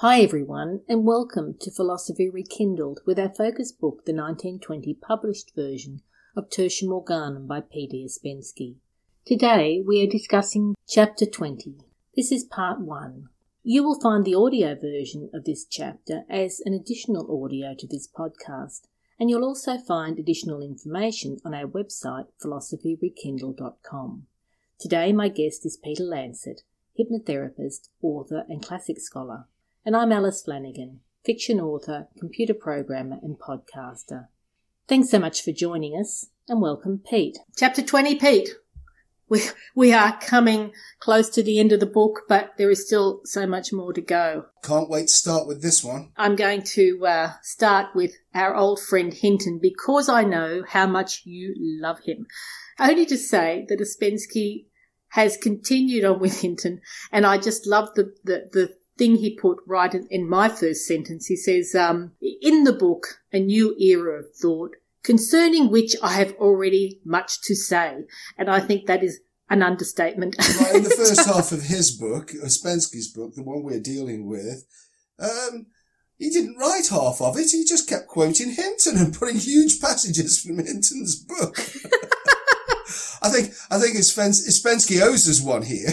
Hi everyone, and welcome to Philosophy Rekindled with our focus book, the 1920 published version of Tertium Organum by Peter Ouspensky. Today we are discussing Chapter 20. This is Part 1. You will find the audio version of this chapter as an additional audio to this podcast, and you'll also find additional information on our website, philosophyrekindled.com. Today my guest is Peter Lancett, hypnotherapist, author, and classic scholar and I'm Alice Flanagan, fiction author, computer programmer, and podcaster. Thanks so much for joining us, and welcome, Pete. Chapter 20, Pete. We, we are coming close to the end of the book, but there is still so much more to go. Can't wait to start with this one. I'm going to uh, start with our old friend Hinton because I know how much you love him. Only to say that Ouspensky has continued on with Hinton, and I just love the, the, the thing he put right in, in my first sentence. He says, um, in the book, A New Era of Thought, concerning which I have already much to say. And I think that is an understatement. In the first half of his book, Ouspensky's book, the one we're dealing with, um, he didn't write half of it. He just kept quoting Hinton and putting huge passages from Hinton's book. I think I think Ouspensky owes us one here.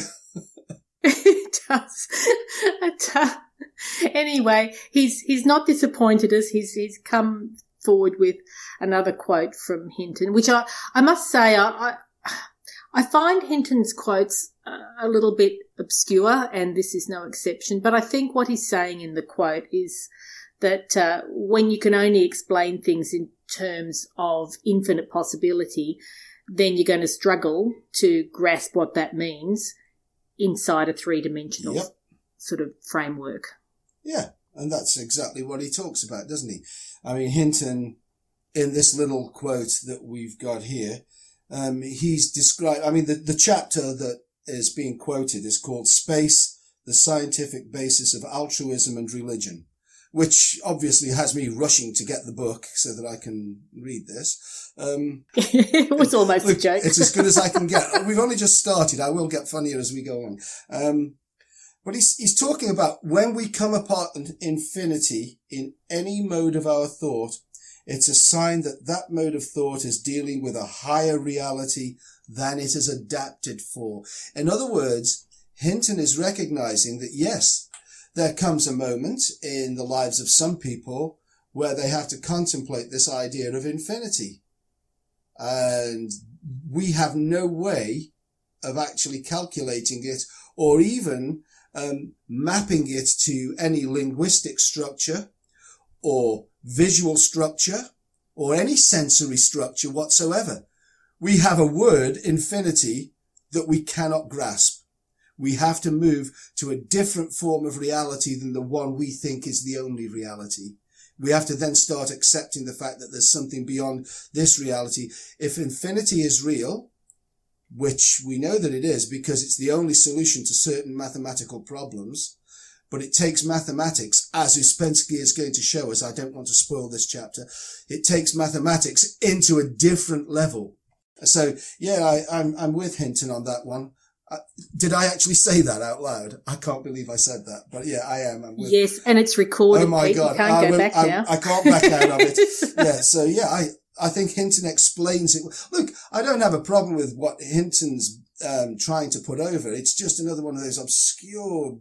it does. anyway, he's he's not disappointed us. He's he's come forward with another quote from Hinton, which I I must say I I, I find Hinton's quotes a little bit obscure, and this is no exception. But I think what he's saying in the quote is that uh, when you can only explain things in terms of infinite possibility, then you're going to struggle to grasp what that means inside a three dimensional yep. sort of framework. Yeah, and that's exactly what he talks about, doesn't he? I mean, Hinton, in this little quote that we've got here, um, he's described, I mean, the, the chapter that is being quoted is called Space, the Scientific Basis of Altruism and Religion which obviously has me rushing to get the book so that I can read this. Um, it was almost a joke. it's as good as I can get. We've only just started. I will get funnier as we go on. Um, but he's, he's talking about when we come apart in infinity in any mode of our thought, it's a sign that that mode of thought is dealing with a higher reality than it is adapted for. In other words, Hinton is recognizing that yes, there comes a moment in the lives of some people where they have to contemplate this idea of infinity. And we have no way of actually calculating it or even um, mapping it to any linguistic structure or visual structure or any sensory structure whatsoever. We have a word, infinity, that we cannot grasp. We have to move to a different form of reality than the one we think is the only reality. We have to then start accepting the fact that there's something beyond this reality. If infinity is real, which we know that it is because it's the only solution to certain mathematical problems, but it takes mathematics, as Ouspensky is going to show us. I don't want to spoil this chapter. It takes mathematics into a different level. So yeah, I, I'm, I'm with Hinton on that one. Uh, did I actually say that out loud? I can't believe I said that, but yeah, I am. With, yes, and it's recorded. Oh my god, can't I, go back I, now. I can't back out of it. yeah, so yeah, I I think Hinton explains it. Look, I don't have a problem with what Hinton's um, trying to put over. It's just another one of those obscure,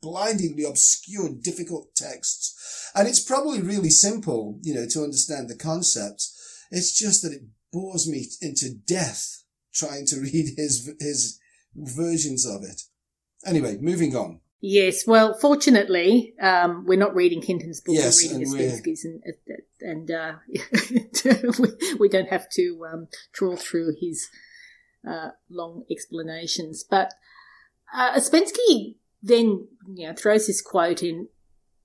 blindingly obscure, difficult texts, and it's probably really simple, you know, to understand the concept. It's just that it bores me into death trying to read his his versions of it. Anyway, moving on. Yes, well, fortunately, um, we're not reading Hinton's book. Yes, we're reading Ouspensky's, and, and uh, we, we, don't have to um, trawl through his uh, long explanations. But uh, then you know throws this quote in,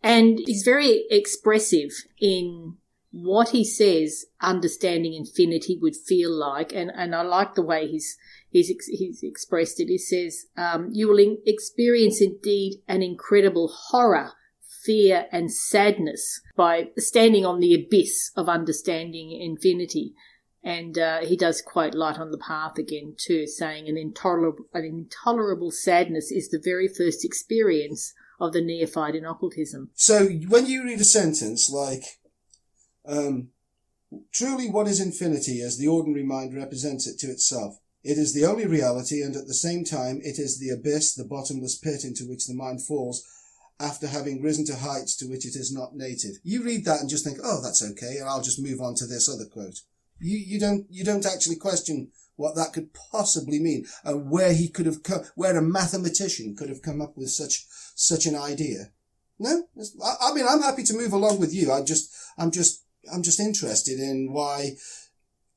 and is very expressive in what he says. Understanding infinity would feel like, and and I like the way he's he's, he's expressed it. He says, um, You will experience indeed an incredible horror, fear, and sadness by standing on the abyss of understanding infinity. And uh, he does quote Light on the Path again, too, saying, an intolerable, an intolerable sadness is the very first experience of the neophyte in occultism. So when you read a sentence like, um, truly what is infinity as the ordinary mind represents it to itself, it is the only reality, and at the same time, it is the abyss, the bottomless pit into which the mind falls after having risen to heights to which it is not native. You read that and just think, oh, that's okay, and I'll just move on to this other quote. You, you don't, you don't actually question what that could possibly mean and where he could have where a mathematician could have come up with such, such an idea. No, I, I mean, I'm happy to move along with you. I just, I'm just, I'm just interested in why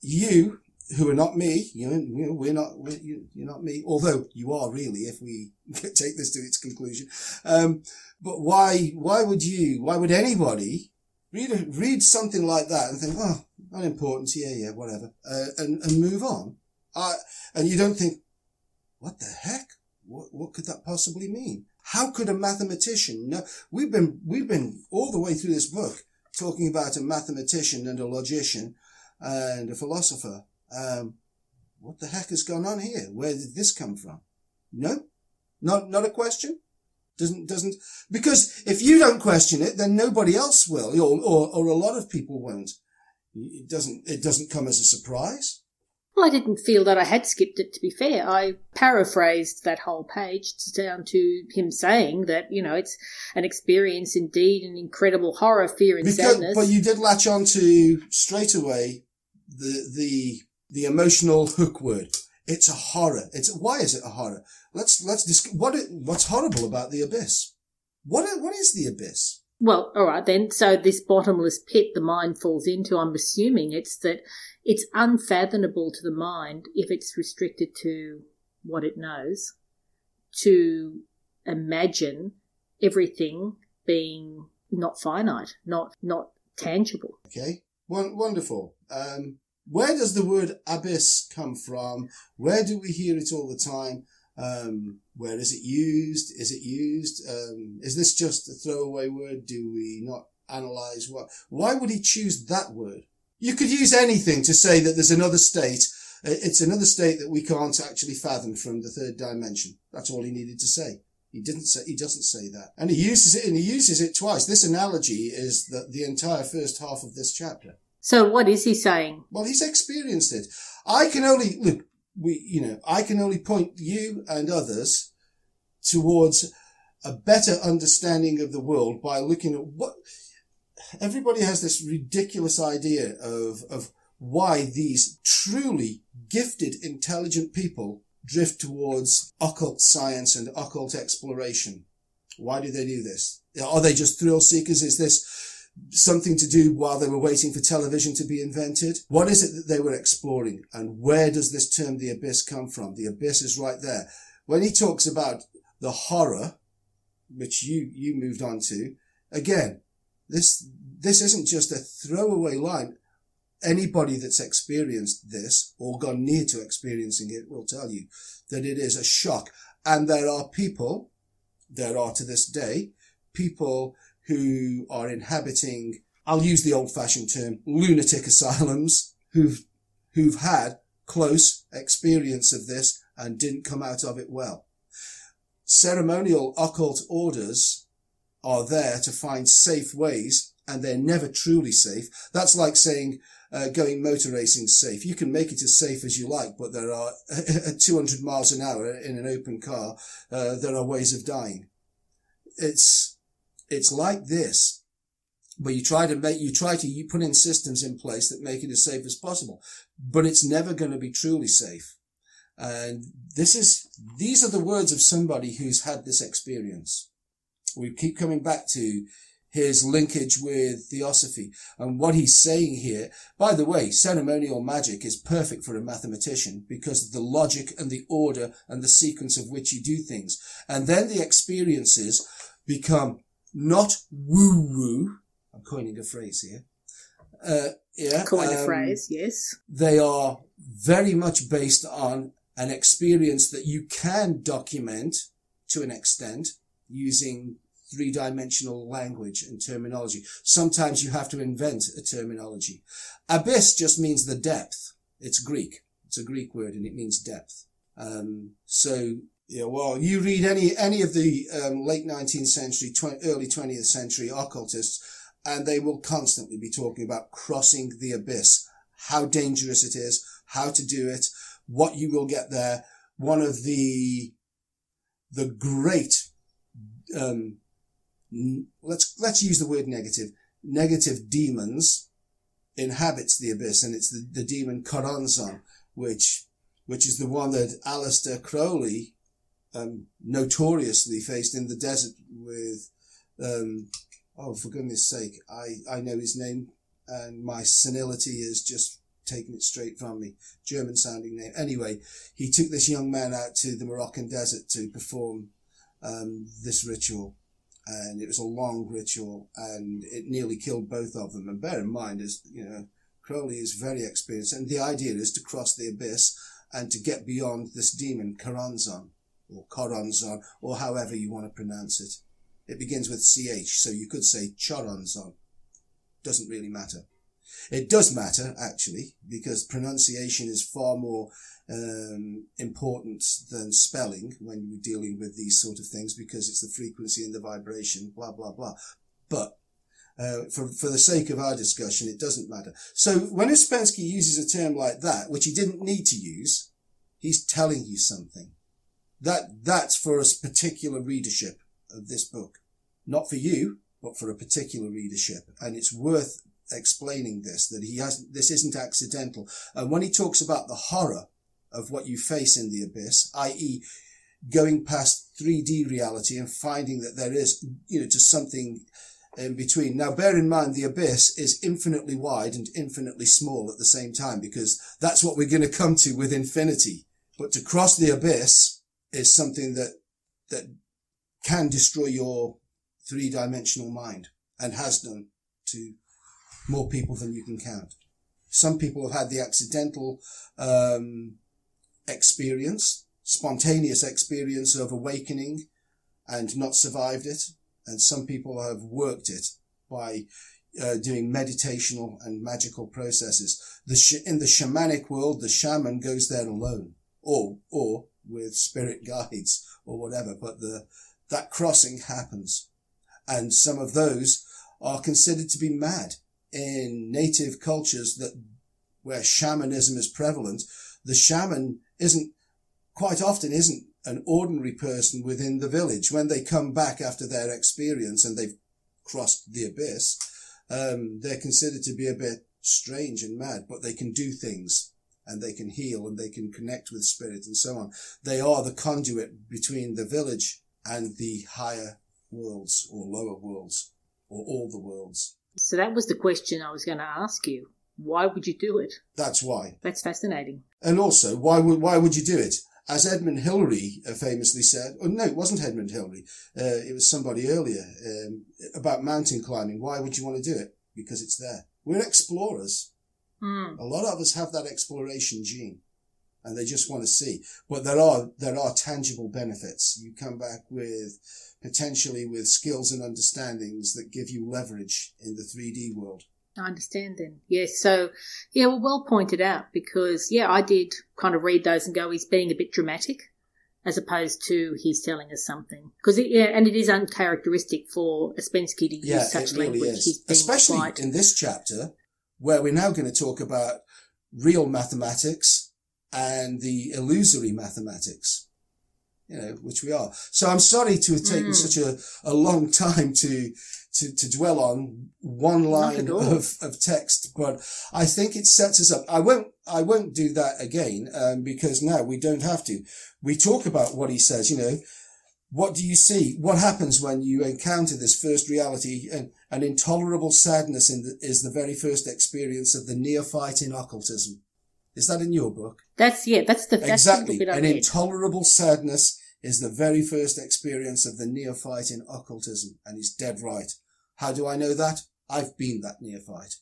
you, who are not me, You know, we're not, we're, you, are not me, although you are really, if we take this to its conclusion. Um, but why, why would you, why would anybody read a, read something like that and think, oh, unimportant, yeah, yeah, whatever, uh, and, and move on? Uh, and you don't think, what the heck? What, what could that possibly mean? How could a mathematician know? We've been, we've been all the way through this book talking about a mathematician and a logician and a philosopher. Um, what the heck has gone on here? Where did this come from? No, not, not a question. Doesn't, doesn't, because if you don't question it, then nobody else will, or, or, or a lot of people won't. It doesn't, it doesn't come as a surprise. Well, I didn't feel that I had skipped it, to be fair. I paraphrased that whole page down to him saying that, you know, it's an experience indeed, an incredible horror, fear, and because, sadness. But you did latch on to straight away the, the, the emotional hook word. It's a horror. It's, why is it a horror? Let's, let's discuss, what, what's horrible about the abyss? What, what is the abyss? Well, all right then. So this bottomless pit the mind falls into, I'm assuming it's that it's unfathomable to the mind if it's restricted to what it knows to imagine everything being not finite, not not tangible. Okay, wonderful. Um, where does the word abyss come from? Where do we hear it all the time? Um, where is it used? Is it used? Um, is this just a throwaway word? Do we not analyze what? Why would he choose that word? You could use anything to say that there's another state. Uh, it's another state that we can't actually fathom from the third dimension. That's all he needed to say. He didn't say, he doesn't say that. And he uses it, and he uses it twice. This analogy is the, the entire first half of this chapter. So what is he saying? Well, he's experienced it. I can only, look, we, you know, I can only point you and others towards a better understanding of the world by looking at what, everybody has this ridiculous idea of, of why these truly gifted, intelligent people drift towards occult science and occult exploration. Why do they do this? Are they just thrill seekers? Is this something to do while they were waiting for television to be invented? What is it that they were exploring? And where does this term the abyss come from? The abyss is right there. When he talks about the horror, which you, you moved on to, again, this, this isn't just a throwaway line. Anybody that's experienced this or gone near to experiencing it will tell you that it is a shock. And there are people, there are to this day, people who are inhabiting, I'll use the old fashioned term, lunatic asylums who've, who've had close experience of this and didn't come out of it well. Ceremonial occult orders are there to find safe ways and they're never truly safe. That's like saying uh, going motor racing safe. You can make it as safe as you like, but there are at 200 miles an hour in an open car, uh, there are ways of dying. It's it's like this, but you try to make you try to you put in systems in place that make it as safe as possible, but it's never going to be truly safe. And this is these are the words of somebody who's had this experience. We keep coming back to his linkage with theosophy. And what he's saying here, by the way, ceremonial magic is perfect for a mathematician because of the logic and the order and the sequence of which you do things. And then the experiences become not woo woo. I'm coining a phrase here. Uh, yeah. Coin um, a phrase, yes. They are very much based on an experience that you can document to an extent using three dimensional language and terminology. Sometimes you have to invent a terminology. Abyss just means the depth. It's Greek. It's a Greek word and it means depth. Um, so Yeah, well, you read any any of the um, late 19th century, 20, early 20th century occultists, and they will constantly be talking about crossing the abyss, how dangerous it is, how to do it, what you will get there. One of the the great um, let's let's use the word negative negative demons inhabits the abyss, and it's the, the demon Choronzon, which which is the one that Aleister Crowley um, notoriously faced in the desert with. Um, oh, for goodness sake, I, I know his name, and my senility is just taking it straight from me. German sounding name. Anyway, he took this young man out to the Moroccan desert to perform um, this ritual and it was a long ritual, and it nearly killed both of them. And bear in mind, as you know, Crowley is very experienced, and the idea is to cross the abyss and to get beyond this demon, Choronzon, or Choronzon, or however you want to pronounce it. It begins with ch, so you could say Choronzon. Doesn't really matter. It does matter, actually, because pronunciation is far more um, important than spelling when you're dealing with these sort of things because it's the frequency and the vibration, blah, blah, blah. But uh, for, for the sake of our discussion, it doesn't matter. So when Ouspensky uses a term like that, which he didn't need to use, he's telling you something. That, that's for a particular readership of this book. Not for you, but for a particular readership. And it's worth explaining this, that he has, this isn't accidental. And when he talks about the horror of what you face in the abyss, i.e., going past 3D reality and finding that there is, you know, just something in between. Now, bear in mind, the abyss is infinitely wide and infinitely small at the same time because that's what we're going to come to with infinity. But to cross the abyss is something that, that can destroy your three dimensional mind and has done to more people than you can count. Some people have had the accidental, um, experience, spontaneous experience of awakening and not survived it. And some people have worked it by uh, doing meditational and magical processes. The sh- in the shamanic world, the shaman goes there alone or, or with spirit guides or whatever, but the, that crossing happens. And some of those are considered to be mad in native cultures that where shamanism is prevalent. The shaman isn't quite often isn't an ordinary person within the village. When they come back after their experience and they've crossed the abyss, um, they're considered to be a bit strange and mad, but they can do things and they can heal and they can connect with spirit and so on. They are the conduit between the village and the higher worlds or lower worlds or all the worlds. So that was the question I was going to ask you. Why would you do it? That's why. That's fascinating. And also, why would why would you do it? As Edmund Hillary uh, famously said, oh no, it wasn't Edmund Hillary. Uh, it was somebody earlier um, about mountain climbing. Why would you want to do it? Because it's there. We're explorers. Mm. A lot of us have that exploration gene, and they just want to see. But there are there are tangible benefits. You come back with potentially with skills and understandings that give you leverage in the 3D world. I understand then. Yes. So, yeah, well, well pointed out because, yeah, I did kind of read those and go, he's being a bit dramatic as opposed to he's telling us something. Because, yeah, and it is uncharacteristic for Ouspensky to use yeah, such really language. Especially quite... in this chapter where we're now going to talk about real mathematics and the illusory mathematics you know, which we are. So I'm sorry to have taken mm. such a, a long time to, to, to dwell on one line of, of text, but I think it sets us up. I won't, I won't do that again, um, because now we don't have to. We talk about what he says, you know, what do you see? What happens when you encounter this first reality? And an intolerable sadness the, is the very first experience of the neophyte in occultism. Is that in your book? That's yeah. That's the that's exactly. The An intolerable sadness is the very first experience of the neophyte in occultism, and he's dead right. How do I know that? I've been that neophyte.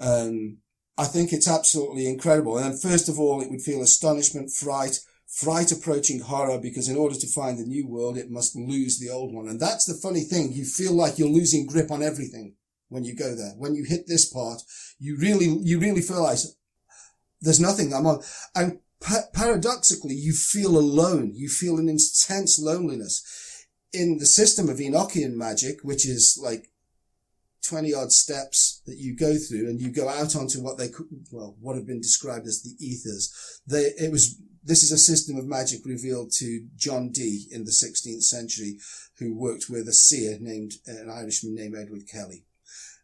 Um, I think it's absolutely incredible. And first of all, it would feel astonishment, fright, fright approaching horror, because in order to find the new world, it must lose the old one. And that's the funny thing. You feel like you're losing grip on everything when you go there. When you hit this part, you really, you really feel like there's nothing I'm on. And pa- paradoxically, you feel alone. You feel an intense loneliness. In the system of Enochian magic, which is like 20 odd steps that you go through and you go out onto what they well, what have been described as the ethers. They, it was, this is a system of magic revealed to John Dee in the 16th century, who worked with a seer named, an Irishman named Edward Kelly.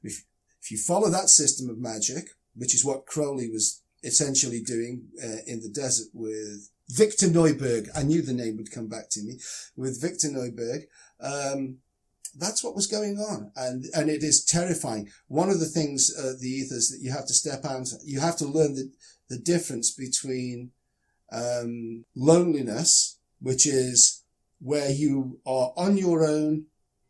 If, if you follow that system of magic, which is what Crowley was essentially doing uh, in the desert with Victor Neuburg. I knew the name would come back to me with Victor Neuburg. Um, that's what was going on. And, and it is terrifying. One of the things, uh, the ethers that you have to step out, you have to learn the, the difference between, um, loneliness, which is where you are on your own,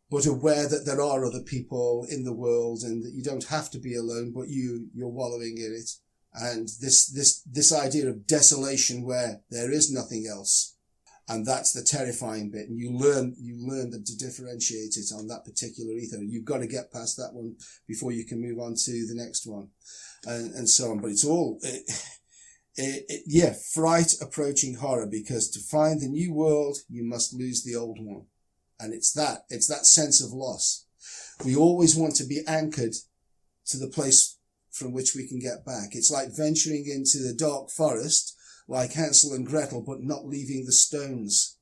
but aware that there are other people in the world and that you don't have to be alone, but you, you're wallowing in it. And this this this idea of desolation where there is nothing else. And that's the terrifying bit. And you learn you learn them to differentiate it on that particular ether. You've got to get past that one before you can move on to the next one. And, and so on. But it's all it, it, it, yeah fright approaching horror because to find the new world you must lose the old one and it's that it's that sense of loss we always want to be anchored to the place from which we can get back. It's like venturing into the dark forest, like Hansel and Gretel, but not leaving the stones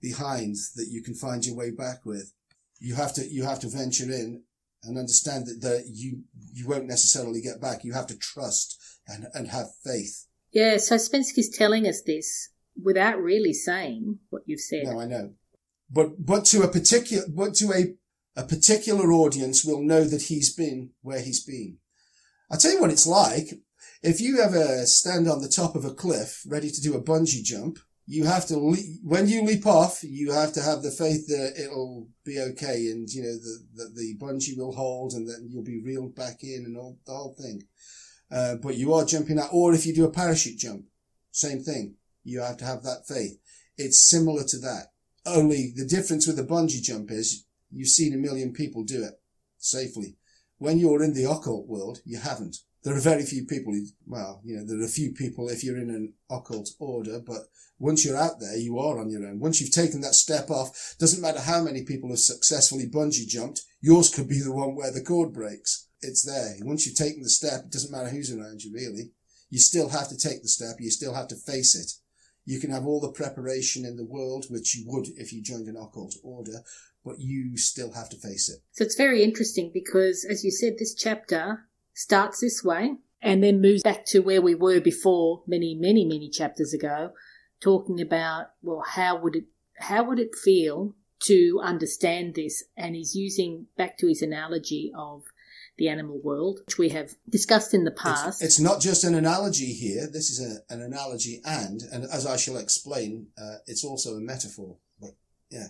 behind that you can find your way back with. You have to, you have to venture in and understand that, that you, you won't necessarily get back. You have to trust and, and have faith. Yeah. So Ouspensky's telling us this without really saying what you've said. No, I know. But, but to a particular, but to a, a particular audience will know that he's been where he's been. I'll tell you what it's like. If you ever stand on the top of a cliff ready to do a bungee jump, you have to, le- when you leap off, you have to have the faith that it'll be okay and, you know, that the, the bungee will hold and that you'll be reeled back in and all the whole thing. Uh, but you are jumping out, or if you do a parachute jump, same thing. You have to have that faith. It's similar to that. Only the difference with the bungee jump is you've seen a million people do it safely. When you're in the occult world, you haven't. There are very few people who, well, you know, there are a few people if you're in an occult order, but once you're out there, you are on your own. Once you've taken that step off, doesn't matter how many people have successfully bungee jumped, yours could be the one where the cord breaks. It's there. Once you've taken the step, it doesn't matter who's around you really. You still have to take the step. You still have to face it. You can have all the preparation in the world, which you would if you joined an occult order, but you still have to face it. So it's very interesting because, as you said, this chapter starts this way and then moves back to where we were before many, many, many chapters ago, talking about, well, how would it, how would it feel to understand this? And he's using back to his analogy of the animal world, which we have discussed in the past. It's, it's not just an analogy here. This is a, an analogy and, and as I shall explain, uh, it's also a metaphor. But yeah.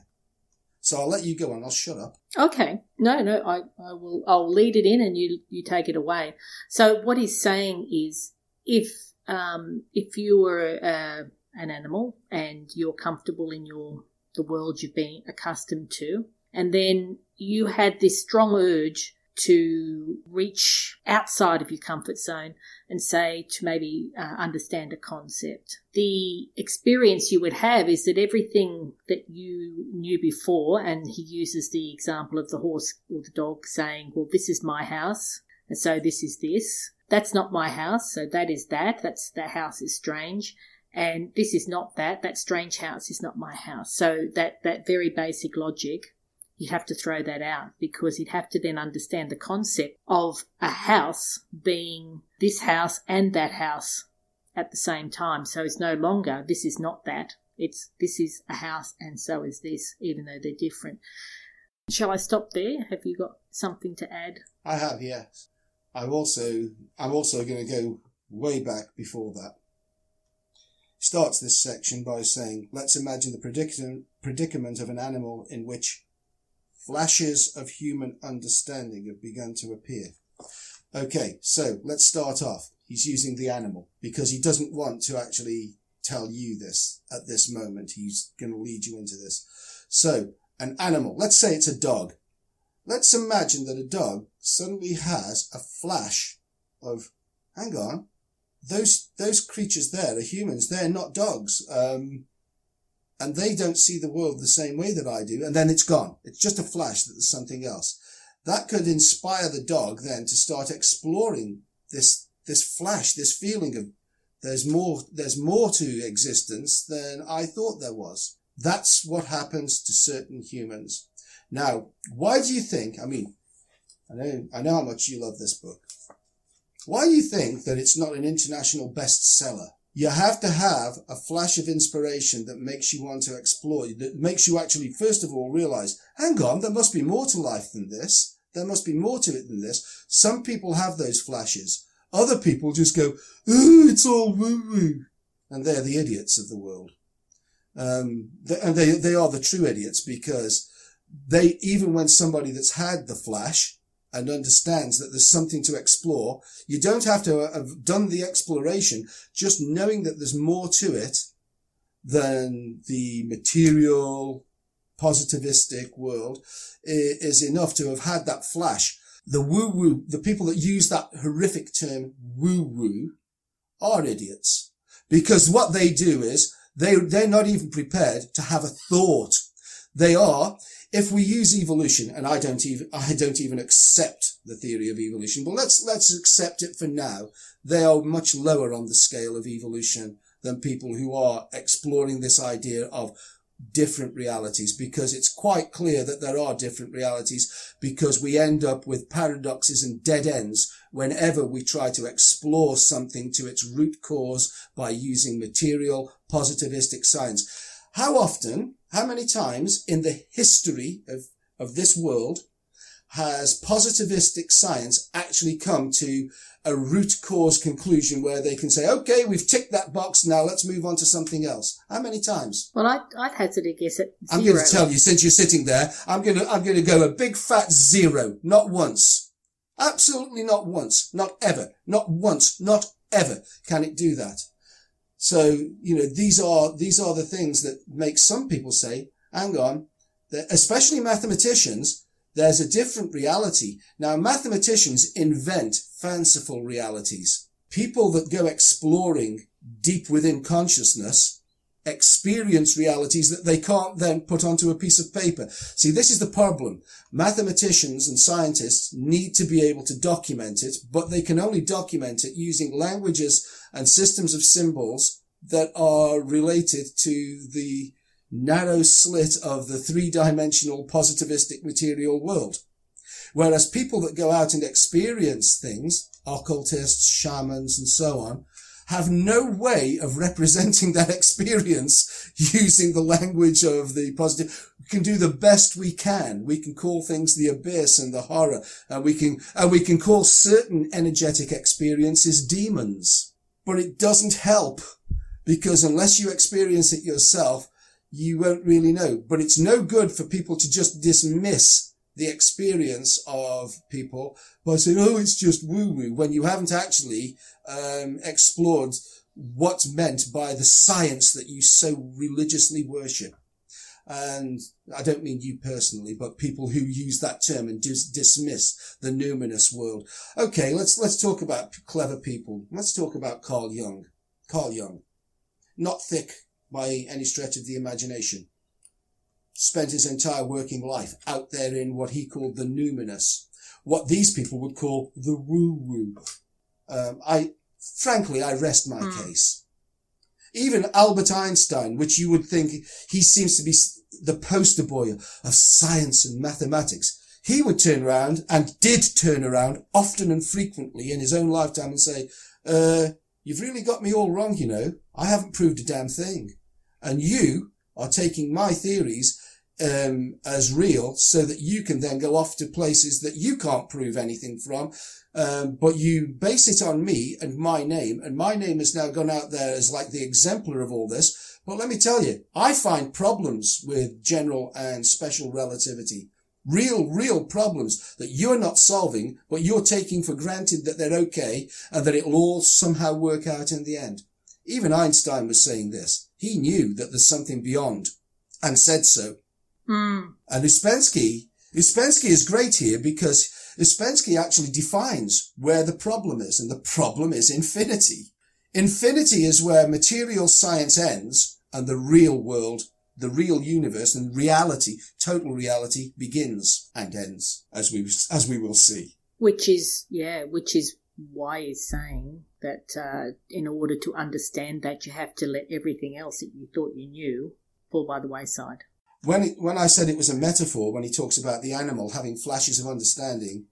So I'll let you go on. I'll shut up. Okay. No, no, I, I will. I'll lead it in, and you you take it away. So what he's saying is, if um, if you were uh, an animal and you're comfortable in your the world you've been accustomed to, and then you had this strong urge to reach outside of your comfort zone and say to maybe uh, understand a concept. The experience you would have is that everything that you knew before, and he uses the example of the horse or the dog saying, Well, this is my house, and so this is this. That's not my house, so that is that. That's that house is strange. And this is not that. That strange house is not my house. So that, that very basic logic you'd have to throw that out because you'd have to then understand the concept of a house being this house and that house at the same time. So it's no longer this is not that. It's this is a house and so is this, even though they're different. Shall I stop there? Have you got something to add? I have, yes. I'm also I'm also going to go way back before that. Starts this section by saying, "Let's imagine the predicament of an animal in which flashes of human understanding have begun to appear. Okay, so let's start off. He's using the animal because he doesn't want to actually tell you this at this moment. He's going to lead you into this. So, an animal, let's say it's a dog. Let's imagine that a dog suddenly has a flash of, hang on, those those creatures there are humans. They're not dogs. Um, and they don't see the world the same way that I do. And then it's gone. It's just a flash that there's something else. That could inspire the dog then to start exploring this this flash, this feeling of there's more there's more to existence than I thought there was. That's what happens to certain humans. Now, why do you think? I mean, I know I know how much you love this book. Why do you think that it's not an international bestseller? You have to have a flash of inspiration that makes you want to explore, that makes you actually, first of all, realize, hang on, there must be more to life than this. There must be more to it than this. Some people have those flashes. Other people just go, ooh, it's all woo woo. And they're the idiots of the world. Um, and they, they are the true idiots because they, even when somebody that's had the flash and understands that there's something to explore. You don't have to have done the exploration, just knowing that there's more to it than the material, positivistic world is enough to have had that flash. The woo woo, the people that use that horrific term woo woo are idiots because what they do is they, they're not even prepared to have a thought. They are, if we use evolution, and I don't even, I don't even accept the theory of evolution, but let's, let's accept it for now. They are much lower on the scale of evolution than people who are exploring this idea of different realities because it's quite clear that there are different realities because we end up with paradoxes and dead ends whenever we try to explore something to its root cause by using material positivistic science. How often how many times in the history of, of this world has positivistic science actually come to a root cause conclusion where they can say, okay, we've ticked that box. Now let's move on to something else. How many times? Well, I, I'd hazard a guess at i I'm going to tell you, since you're sitting there, I'm going to, I'm going to go a big fat zero. Not once. Absolutely not once. Not ever. Not once. Not ever can it do that. So, you know, these are, these are the things that make some people say, hang on, that especially mathematicians, there's a different reality. Now, mathematicians invent fanciful realities. People that go exploring deep within consciousness experience realities that they can't then put onto a piece of paper. See, this is the problem. Mathematicians and scientists need to be able to document it, but they can only document it using languages and systems of symbols that are related to the narrow slit of the three-dimensional positivistic material world. Whereas people that go out and experience things, occultists, shamans, and so on, have no way of representing that experience using the language of the positive. We can do the best we can. We can call things the abyss and the horror, and we can, and we can call certain energetic experiences demons. But it doesn't help because unless you experience it yourself, you won't really know. But it's no good for people to just dismiss the experience of people by saying, oh, it's just woo woo, when you haven't actually um, explored what's meant by the science that you so religiously worship. And I don't mean you personally, but people who use that term and dis- dismiss the numinous world. Okay, let's, let's talk about clever people. Let's talk about Carl Jung. Carl Jung. Not thick by any stretch of the imagination spent his entire working life out there in what he called the numinous, what these people would call the woo woo. Um, I, frankly, I rest my mm. case. Even Albert Einstein, which you would think he seems to be the poster boy of science and mathematics, he would turn around and did turn around often and frequently in his own lifetime and say, uh, you've really got me all wrong, you know. I haven't proved a damn thing. And you are taking my theories um, as real so that you can then go off to places that you can't prove anything from. Um, but you base it on me and my name, and my name has now gone out there as like the exemplar of all this. But let me tell you, I find problems with general and special relativity. Real, real problems that you're not solving, but you're taking for granted that they're okay and that it'll all somehow work out in the end. Even Einstein was saying this. He knew that there's something beyond and said so. Mm. And Uspensky, Ouspensky is great here because Uspensky actually defines where the problem is, and the problem is infinity. Infinity is where material science ends and the real world, the real universe and reality, total reality begins and ends, as we, as we will see. Which is, yeah, which is why he's saying that uh, in order to understand that, you have to let everything else that you thought you knew fall by the wayside. When, it, when I said it was a metaphor, when he talks about the animal having flashes of understanding,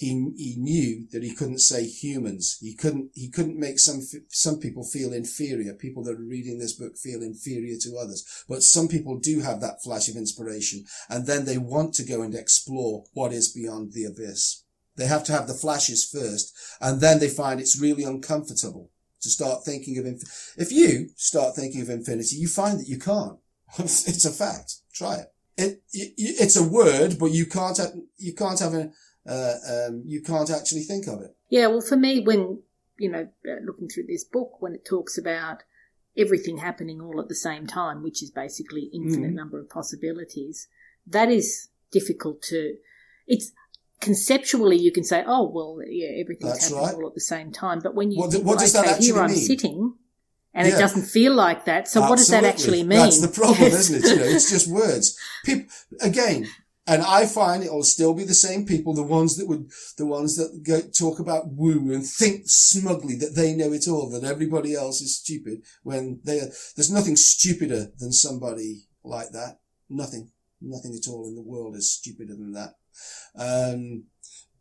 he he knew that he couldn't say humans. He couldn't he couldn't make some some people feel inferior. People that are reading this book feel inferior to others. But some people do have that flash of inspiration, and then they want to go and explore what is beyond the abyss. They have to have the flashes first, and then they find it's really uncomfortable to start thinking of. Inf- if you start thinking of infinity, you find that you can't. It's a fact. Try it. It, it. It's a word, but you can't have, you can't have a, uh, um, you can't actually think of it. Yeah, well, for me, when you know, uh, looking through this book, when it talks about everything happening all at the same time, which is basically infinite mm. number of possibilities, that is difficult to. It's conceptually you can say, oh well, yeah, everything's That's happening right. all at the same time. But when you what, think, what does okay, that actually here mean? I'm sitting, and yeah. it doesn't feel like that. So Absolutely. what does that actually mean? That's the problem, isn't it? You know, it's just words. People again. And I find it'll still be the same people, the ones that would, the ones that go, talk about woo and think smugly that they know it all, that everybody else is stupid when they are, there's nothing stupider than somebody like that. Nothing, nothing at all in the world is stupider than that. Um,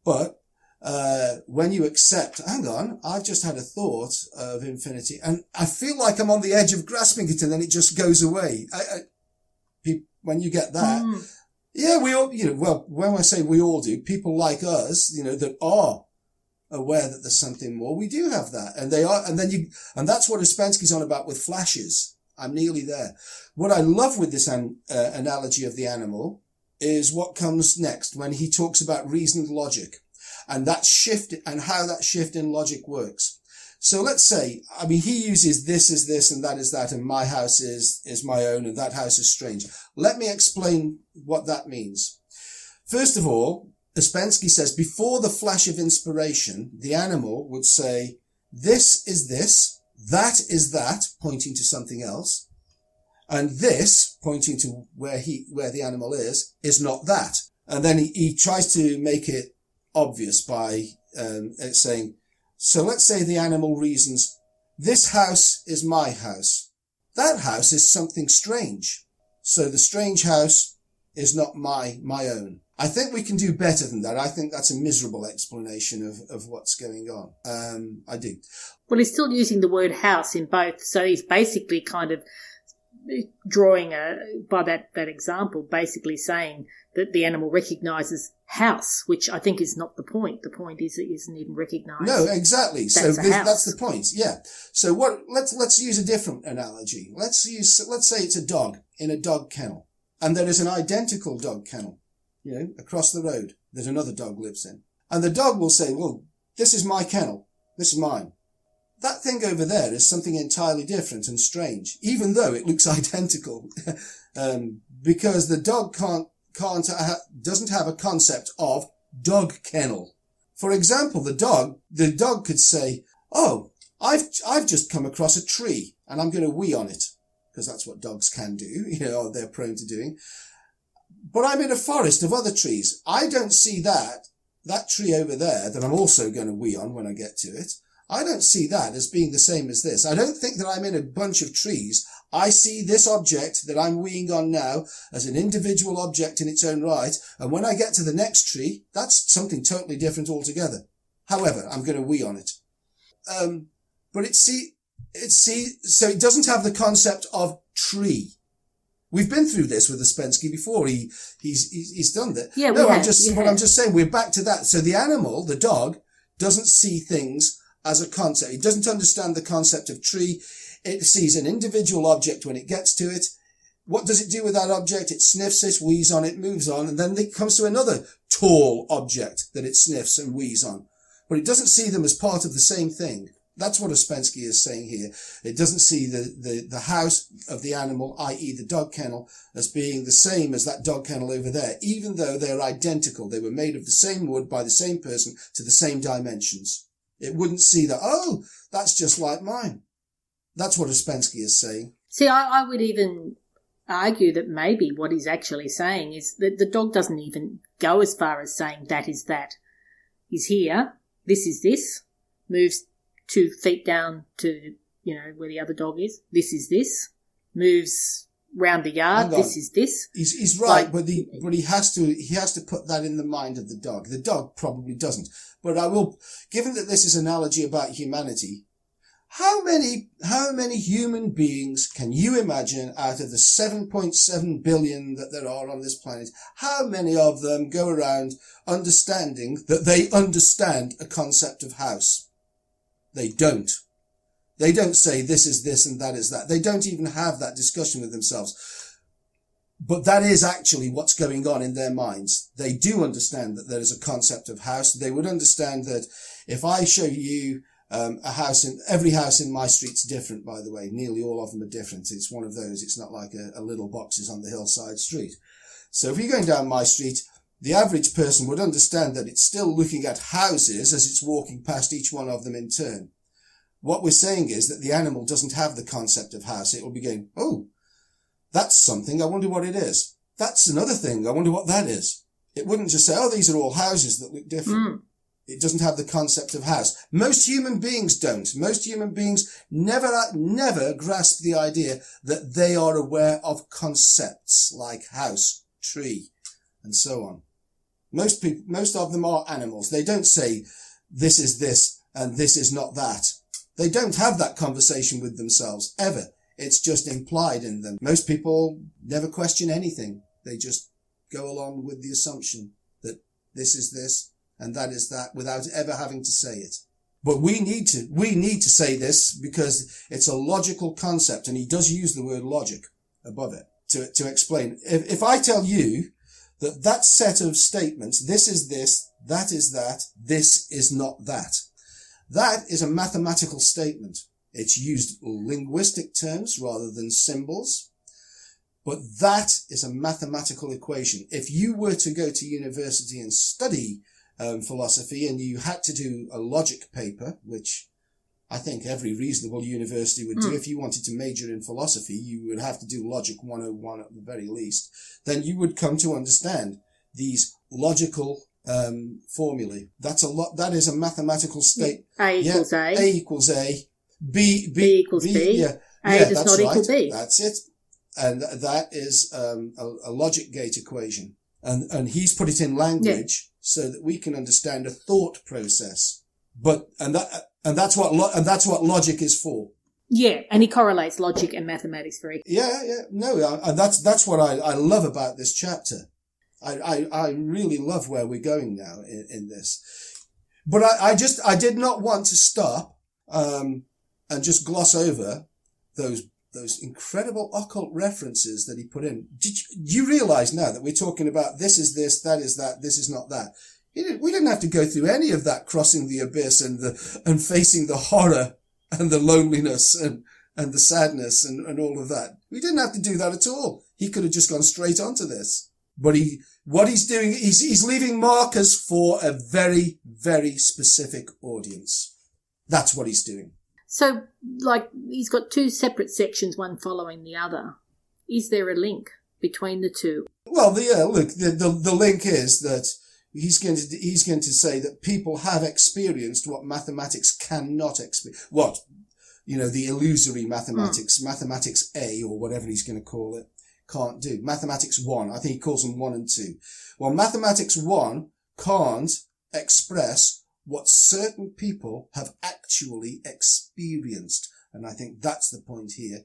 but, uh, when you accept, hang on, I've just had a thought of infinity and I feel like I'm on the edge of grasping it and then it just goes away. I, I, when you get that, mm yeah, we all, you know, well, when I say we all do, people like us, you know, that are aware that there's something more, we do have that. And they are, and then you, and that's what Ouspensky's on about with flashes. I'm nearly there. What I love with this an, uh, analogy of the animal is what comes next when he talks about reasoned logic and that shift and how that shift in logic works. So let's say, I mean, he uses this is this and that is that, and my house is, is my own and that house is strange. Let me explain what that means. First of all, Ouspensky says before the flash of inspiration, the animal would say, this is this, that is that, pointing to something else. And this, pointing to where he, where the animal is, is not that. And then he, he tries to make it obvious by um, saying, so let's say the animal reasons, this house is my house. That house is something strange. So the strange house is not my, my own. I think we can do better than that. I think that's a miserable explanation of, of what's going on. Um, I do. Well, he's still using the word house in both. So he's basically kind of drawing a, by that, that example, basically saying that the animal recognizes house, which I think is not the point. The point is it isn't even recognized. No, exactly. so that's the point. Yeah. So what? Let's let's use a different analogy. Let's use let's say it's a dog in a dog kennel, and there is an identical dog kennel, you know, across the road that another dog lives in, and the dog will say, "Well, this is my kennel. This is mine." That thing over there is something entirely different and strange, even though it looks identical, um, because the dog can't can't ha- doesn't have a concept of dog kennel. For example, the dog, the dog could say, "Oh, I've I've just come across a tree and I'm going to wee on it," because that's what dogs can do. You know, they're prone to doing. But I'm in a forest of other trees. I don't see that that tree over there that I'm also going to wee on when I get to it. I don't see that as being the same as this. I don't think that I'm in a bunch of trees. I see this object that I'm weeing on now as an individual object in its own right. And when I get to the next tree, that's something totally different altogether. However, I'm going to wee on it. Um, but it see, it see, so it doesn't have the concept of tree. We've been through this with Ouspensky before. He, he's, he's, done that. Yeah, no, I'm just, what I'm just saying, we're back to that. So the animal, the dog, doesn't see things as a concept. It doesn't understand the concept of tree. It sees an individual object when it gets to it. What does it do with that object? It sniffs it, wheezes on it, moves on, and then it comes to another tall object that it sniffs and wheezes on. But it doesn't see them as part of the same thing. That's what Ouspensky is saying here. It doesn't see the, the, the house of the animal, i.e. the dog kennel, as being the same as that dog kennel over there, even though they're identical. They were made of the same wood by the same person to the same dimensions. It wouldn't see that, oh, that's just like mine. That's what Ouspensky is saying. See, I, I would even argue that maybe what he's actually saying is that the dog doesn't even go as far as saying that is that. He's here, this is this, moves two feet down to, you know, where the other dog is, this is this, moves round the yard, this is this. He's, he's right, like, but he, but he has to, he has to put that in the mind of the dog. The dog probably doesn't. But I will, given that this is analogy about humanity, how many, how many human beings can you imagine out of the 7.7 billion that there are on this planet? How many of them go around understanding that they understand a concept of house? They don't. They don't say this is this and that is that. They don't even have that discussion with themselves. But that is actually what's going on in their minds. They do understand that there is a concept of house. They would understand that if I show you um, a house in every house in my street's different, by the way. Nearly all of them are different. It's one of those. It's not like a, a little boxes on the hillside street. So if you're going down my street, the average person would understand that it's still looking at houses as it's walking past each one of them in turn. What we're saying is that the animal doesn't have the concept of house. It will be going, oh, that's something. I wonder what it is. That's another thing. I wonder what that is. It wouldn't just say, oh, these are all houses that look different. Mm. It doesn't have the concept of house. Most human beings don't. Most human beings never, never grasp the idea that they are aware of concepts like house, tree, and so on. Most people, most of them are animals. They don't say this is this and this is not that. They don't have that conversation with themselves ever. It's just implied in them. Most people never question anything. They just go along with the assumption that this is this and that is that without ever having to say it. But we need to, we need to say this because it's a logical concept and he does use the word logic above it to, to explain. If, if I tell you that that set of statements, this is this, that is that, this is not that. That is a mathematical statement. It's used linguistic terms rather than symbols. But that is a mathematical equation. If you were to go to university and study um, philosophy and you had to do a logic paper, which I think every reasonable university would do. Mm. If you wanted to major in philosophy, you would have to do logic 101 at the very least. Then you would come to understand these logical um, formulae. That's a lot. That is a mathematical state. A equals yeah, A. A equals A. B, B, B equals B. B. Yeah, a yeah, does not right. equal B. That's it. And that is um, a, a, logic gate equation. And, and he's put it in language so that we can understand a thought process. But, and that, and that's what, lo- and that's what logic is for. Yeah, and he correlates logic and mathematics very. Yeah, yeah, no, and that's that's what I, I love about this chapter. I, I, I really love where we're going now in, in this, but I, I just I did not want to stop um, and just gloss over those those incredible occult references that he put in. Did you, you realize now that we're talking about this is this, that is that, this is not that? Didn't, we didn't have to go through any of that crossing the abyss and the, and facing the horror and the loneliness and, and the sadness and, and all of that. We didn't have to do that at all. He could have just gone straight onto this. But he, what he's doing, he's, he's leaving markers for a very, very specific audience. That's what he's doing. So, like, he's got two separate sections, one following the other. Is there a link between the two? Well, the, yeah, look, the, the, the link is that he's going to, he's going to say that people have experienced what mathematics cannot experience. What? You know, the illusory mathematics, hmm. mathematics A or whatever he's going to call it, can't do. Mathematics 1, I think he calls them 1 and 2. Well, mathematics 1 can't express what certain people have actually experienced. And I think that's the point here.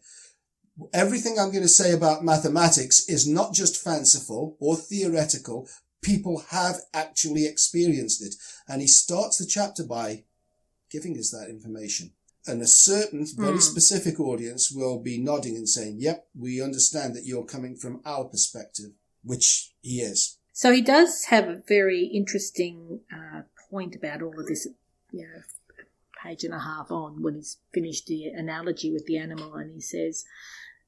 Everything I'm going to say about mathematics is not just fanciful or theoretical. People have actually experienced it. And he starts the chapter by giving us that information. And a certain very mm. specific audience will be nodding and saying, yep, we understand that you're coming from our perspective, which he is. So he does have a very interesting uh, point about all of this, you know, page and a half on when he's finished the analogy with the animal, and he says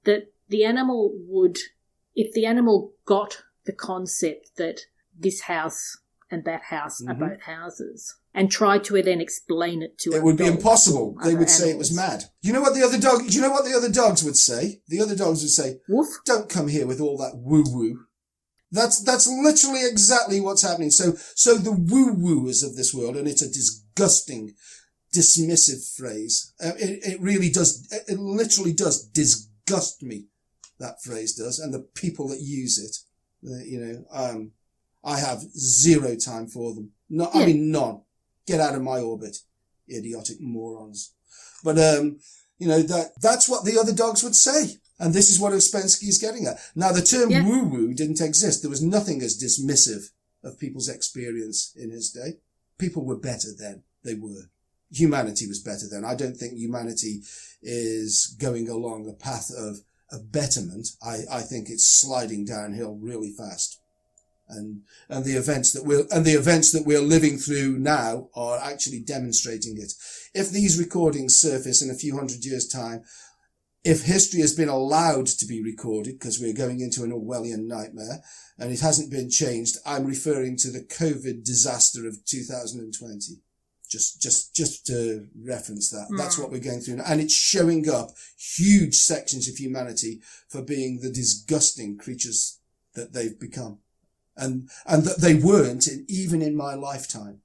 that the animal would, if the animal got the concept that this house and that house mm-hmm. are both houses and tried to then explain it to it It would be impossible. They would animals. say it was mad. You know what the other dog Do you know what the other dogs would say? The other dogs would say woof. Don't come here with all that woo woo that's that's literally exactly what's happening so so the woo wooers of this world and it's a disgusting dismissive phrase uh, it, it really does it literally does disgust me that phrase does and the people that use it uh, you know um I have zero time for them. No. I mean none. Get out of my orbit, idiotic morons. But um, you know that that's what the other dogs would say, and this is what Ouspensky is getting at. Now, the term yeah. woo-woo didn't exist. There was nothing as dismissive of people's experience in his day. People were better then. They were. Humanity was better then. I don't think humanity is going along a path of, of betterment. I, I think it's sliding downhill really fast and and the events that we're and the events that we're living through now are actually demonstrating it. If these recordings surface in a few hundred years' time, if history has been allowed to be recorded, because we're going into an Orwellian nightmare, and it hasn't been changed, I'm referring to the COVID disaster of 2020. Just, just, just to reference that. Mm. That's hmm. what we're going through. now. And it's showing up huge sections of humanity for being the disgusting creatures that they've become and and that they weren't in, even in my lifetime.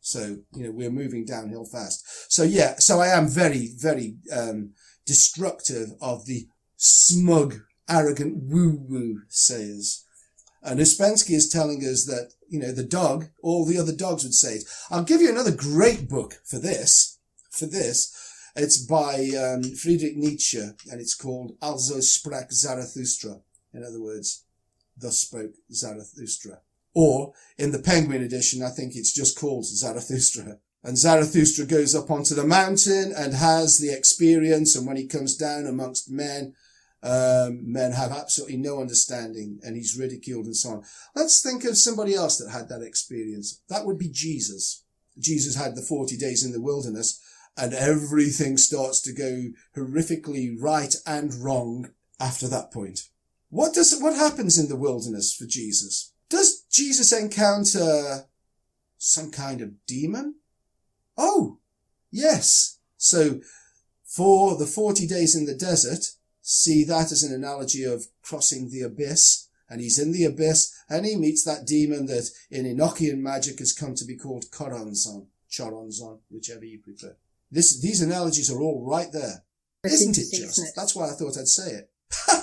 So you know we're moving downhill fast. So yeah, so I am very very um, destructive of the smug, arrogant woo woo sayers. And Ouspensky is telling us that you know the dog, all the other dogs would say it. I'll give you another great book for this. For this, it's by um, Friedrich Nietzsche, and it's called Also sprach Zarathustra. In other words, Thus spoke Zarathustra. Or in the Penguin edition, I think it's just called Zarathustra. And Zarathustra goes up onto the mountain and has the experience. And when he comes down amongst men, um, men have absolutely no understanding and he's ridiculed and so on. Let's think of somebody else that had that experience. That would be Jesus. Jesus had the 40 days in the wilderness and everything starts to go horrifically right and wrong after that point. What does, what happens in the wilderness for Jesus? Does Jesus encounter some kind of demon? Oh, yes. So for the 40 days in the desert, see that as an analogy of crossing the abyss. And he's in the abyss and he meets that demon that in Enochian magic has come to be called Choronzon, Choronzon, whichever you prefer. This, these analogies are all right there. Isn't it just? Isn't it? That's why I thought I'd say it.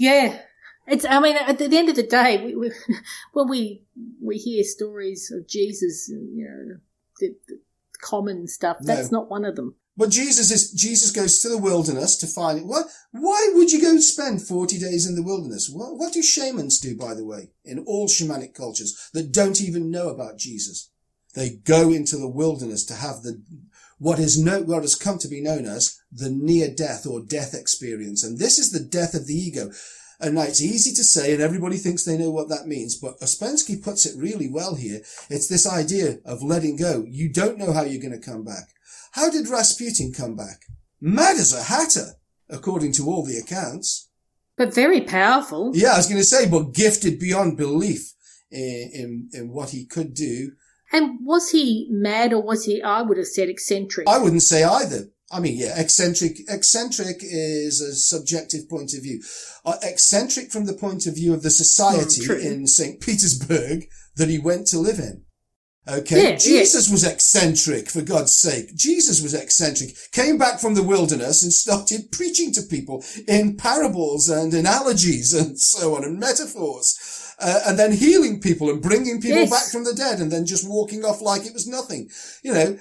Yeah. It's, I mean, at the end of the day, we, we, when we, we hear stories of Jesus, and, you know, the, the common stuff, that's no. not one of them. But Jesus is, Jesus goes to the wilderness to find it. What, why would you go spend 40 days in the wilderness? What, what do shamans do, by the way, in all shamanic cultures that don't even know about Jesus? They go into the wilderness to have the, what is no, what has come to be known as the near death or death experience. And this is the death of the ego. And now it's easy to say, and everybody thinks they know what that means, but Ouspensky puts it really well here. It's this idea of letting go. You don't know how you're going to come back. How did Rasputin come back? Mad as a hatter, according to all the accounts. But very powerful. Yeah, I was going to say, but gifted beyond belief in, in, in what he could do and was he mad or was he, I would have said eccentric? I wouldn't say either. I mean, yeah, eccentric, eccentric is a subjective point of view. Uh, eccentric from the point of view of the society mm, in St. Petersburg that he went to live in. Okay. Yeah, Jesus yeah. was eccentric, for God's sake. Jesus was eccentric. Came back from the wilderness and started preaching to people in parables and analogies and so on and metaphors uh, and then healing people and bringing people yes. back from the dead and then just walking off like it was nothing. You know,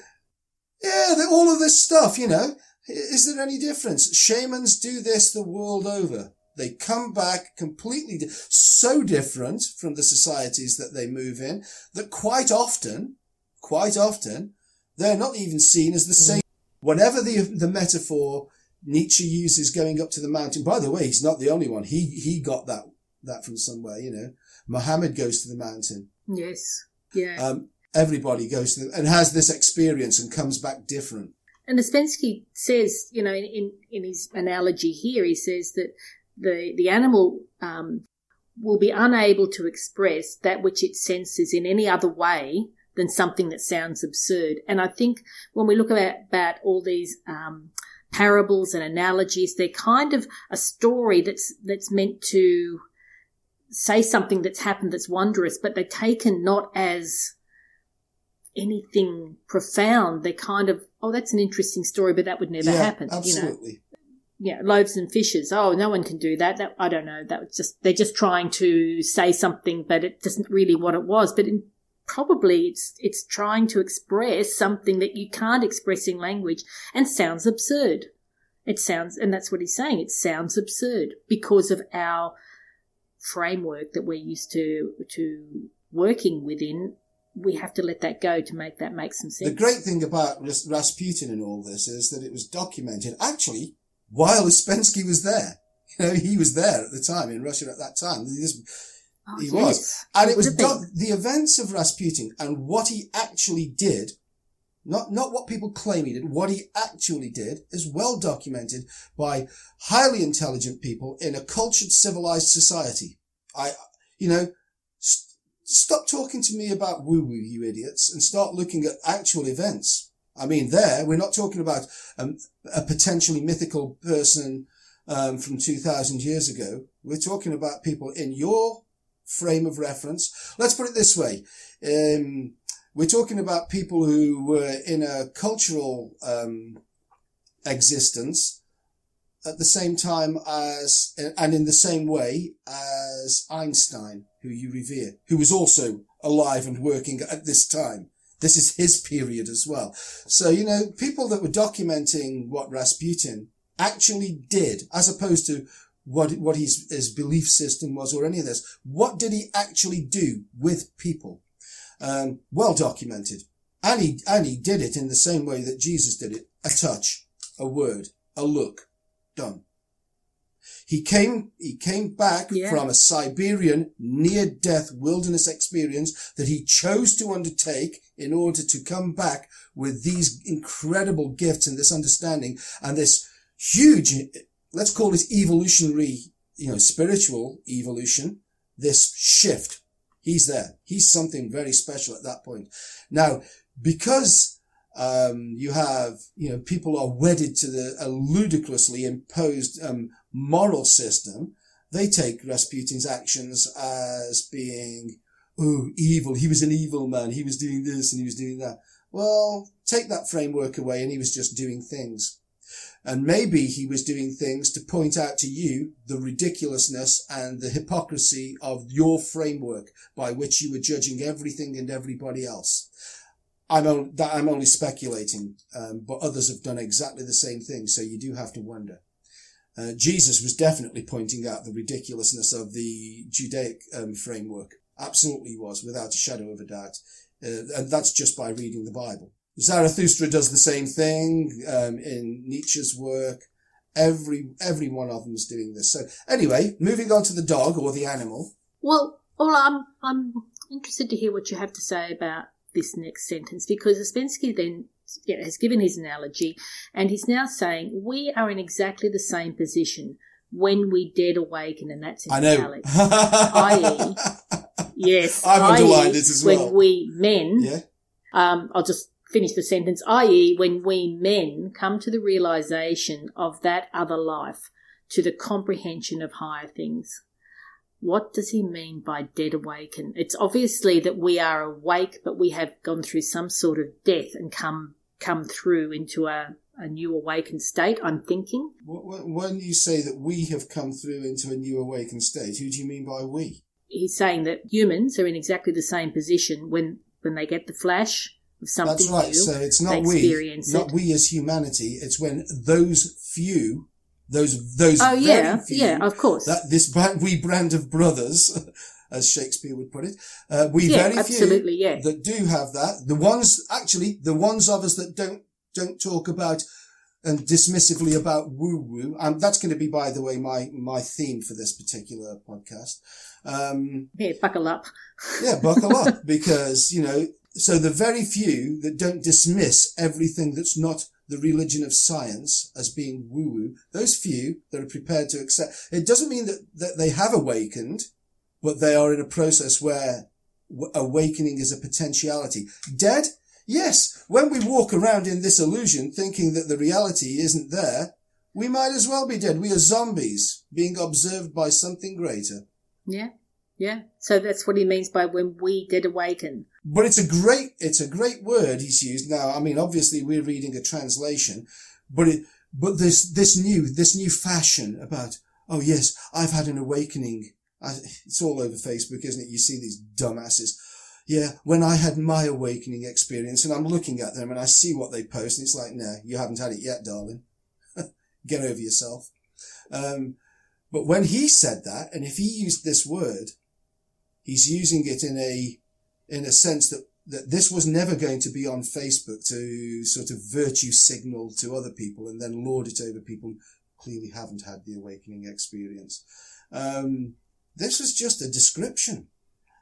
yeah, all of this stuff, you know, is there any difference? Shamans do this the world over. They come back completely di- so different from the societies that they move in that quite often, quite often, they're not even seen as the mm. same. Whatever the the metaphor Nietzsche uses going up to the mountain. By the way, he's not the only one. He he got that that from somewhere, you know. Muhammad goes to the mountain. Yes. Yeah. Um, everybody goes to and has this experience and comes back different. And Ouspensky says, you know, in, in his analogy here, he says that the, the animal um, will be unable to express that which it senses in any other way than something that sounds absurd. And I think when we look at about all these um, parables and analogies, they're kind of a story that's that's meant to say something that's happened that's wondrous, but they're taken not as anything profound. They're kind of, oh, that's an interesting story, but that would never yeah, happen. Absolutely. You know? Yeah, loaves and fishes. Oh, no one can do that. That I don't know. That was just they're just trying to say something, but it isn't really what it was. But in, probably it's it's trying to express something that you can't express in language and sounds absurd. It sounds, and that's what he's saying. It sounds absurd because of our framework that we're used to to working within we have to let that go to make that make some sense. The great thing about Rasputin and all this is that it was documented actually while Ouspensky was there. You know, he was there at the time in Russia at that time. He, oh, he yes. was. And it was do- the events of Rasputin and what he actually did, not, not what people claim he did, what he actually did is well documented by highly intelligent people in a cultured, civilized society. I, you know, stop talking to me about woo woo, you idiots, and start looking at actual events. I mean, there, we're not talking about um, a potentially mythical person um, from 2000 years ago. We're talking about people in your frame of reference. Let's put it this way. Um, we're talking about people who were in a cultural um, existence at the same time as, and in the same way as Einstein who you revere, who was also alive and working at this time. This is his period as well. So, you know, people that were documenting what Rasputin actually did, as opposed to what, what his, his belief system was or any of this. What did he actually do with people? Um, well documented. And he, and he did it in the same way that Jesus did it. A touch, a word, a look, done. He came, he came back yeah. from a Siberian near death wilderness experience that he chose to undertake in order to come back with these incredible gifts and this understanding and this huge, let's call it evolutionary, you know, spiritual evolution, this shift. He's there. He's something very special at that point. Now, because um, you have, you know, people are wedded to the a ludicrously imposed um, moral system, they take Rasputin's actions as being, oh, evil. He was an evil man. He was doing this and he was doing that. Well, take that framework away and he was just doing things. And maybe he was doing things to point out to you the ridiculousness and the hypocrisy of your framework by which you were judging everything and everybody else. I'm only, I'm only speculating, um, but others have done exactly the same thing. So you do have to wonder. Uh, Jesus was definitely pointing out the ridiculousness of the Judaic um, framework. Absolutely was, without a shadow of a doubt. Uh, and that's just by reading the Bible. Zarathustra does the same thing um, in Nietzsche's work. Every every one of them is doing this. So anyway, moving on to the dog or the animal. Well, well, I'm I'm interested to hear what you have to say about this next sentence because Ouspensky then yeah, has given his analogy, and he's now saying we are in exactly the same position when we dead awaken, and that's in I know. i.e., yes, I've underlined it as well. When we men, yeah. um, I'll just finish the sentence, i.e., when we men come to the realization of that other life, to the comprehension of higher things. What does he mean by dead awaken? It's obviously that we are awake, but we have gone through some sort of death and come come through into a, a new awakened state, I'm thinking. When you say that we have come through into a new awakened state, who do you mean by we? He's saying that humans are in exactly the same position when, when they get the flash of something That's right. New, so it's not we, not we as humanity. It's when those few, those those oh yeah, few, yeah, of course. That this brand, we brand of brothers as Shakespeare would put it. Uh, we yeah, very few yeah. that do have that. The ones, actually, the ones of us that don't, don't talk about and dismissively about woo woo. And that's going to be, by the way, my, my theme for this particular podcast. Um, yeah, buckle up. yeah, buckle up because, you know, so the very few that don't dismiss everything that's not the religion of science as being woo woo, those few that are prepared to accept, it doesn't mean that, that they have awakened but they are in a process where awakening is a potentiality. Dead? Yes. When we walk around in this illusion thinking that the reality isn't there, we might as well be dead. We are zombies being observed by something greater. Yeah. Yeah. So that's what he means by when we did awaken. But it's a great, it's a great word he's used. Now, I mean, obviously we're reading a translation, but it, but this, this new, this new fashion about, oh yes, I've had an awakening. It's all over Facebook, isn't it? You see these dumbasses. Yeah, when I had my awakening experience and I'm looking at them and I see what they post and it's like, no, you haven't had it yet, darling. Get over yourself. Um, but when he said that, and if he used this word, he's using it in a, in a sense that, that this was never going to be on Facebook to sort of virtue signal to other people and then lord it over people who clearly haven't had the awakening experience. Um, this was just a description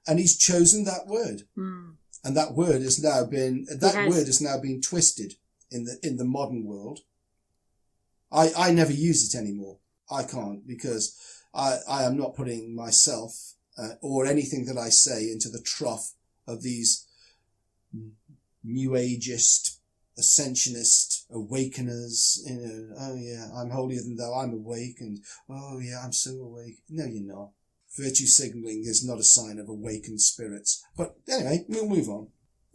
and he's chosen that word. Mm. And that word has now been, that has. word has now been twisted in the, in the modern world. I, I never use it anymore. I can't because I, I am not putting myself uh, or anything that I say into the trough of these new ageist, ascensionist awakeners. You know, oh yeah, I'm holier than thou. I'm awake, and oh yeah, I'm so awake. No, you're not. Virtue signaling is not a sign of awakened spirits. But anyway, we'll move on.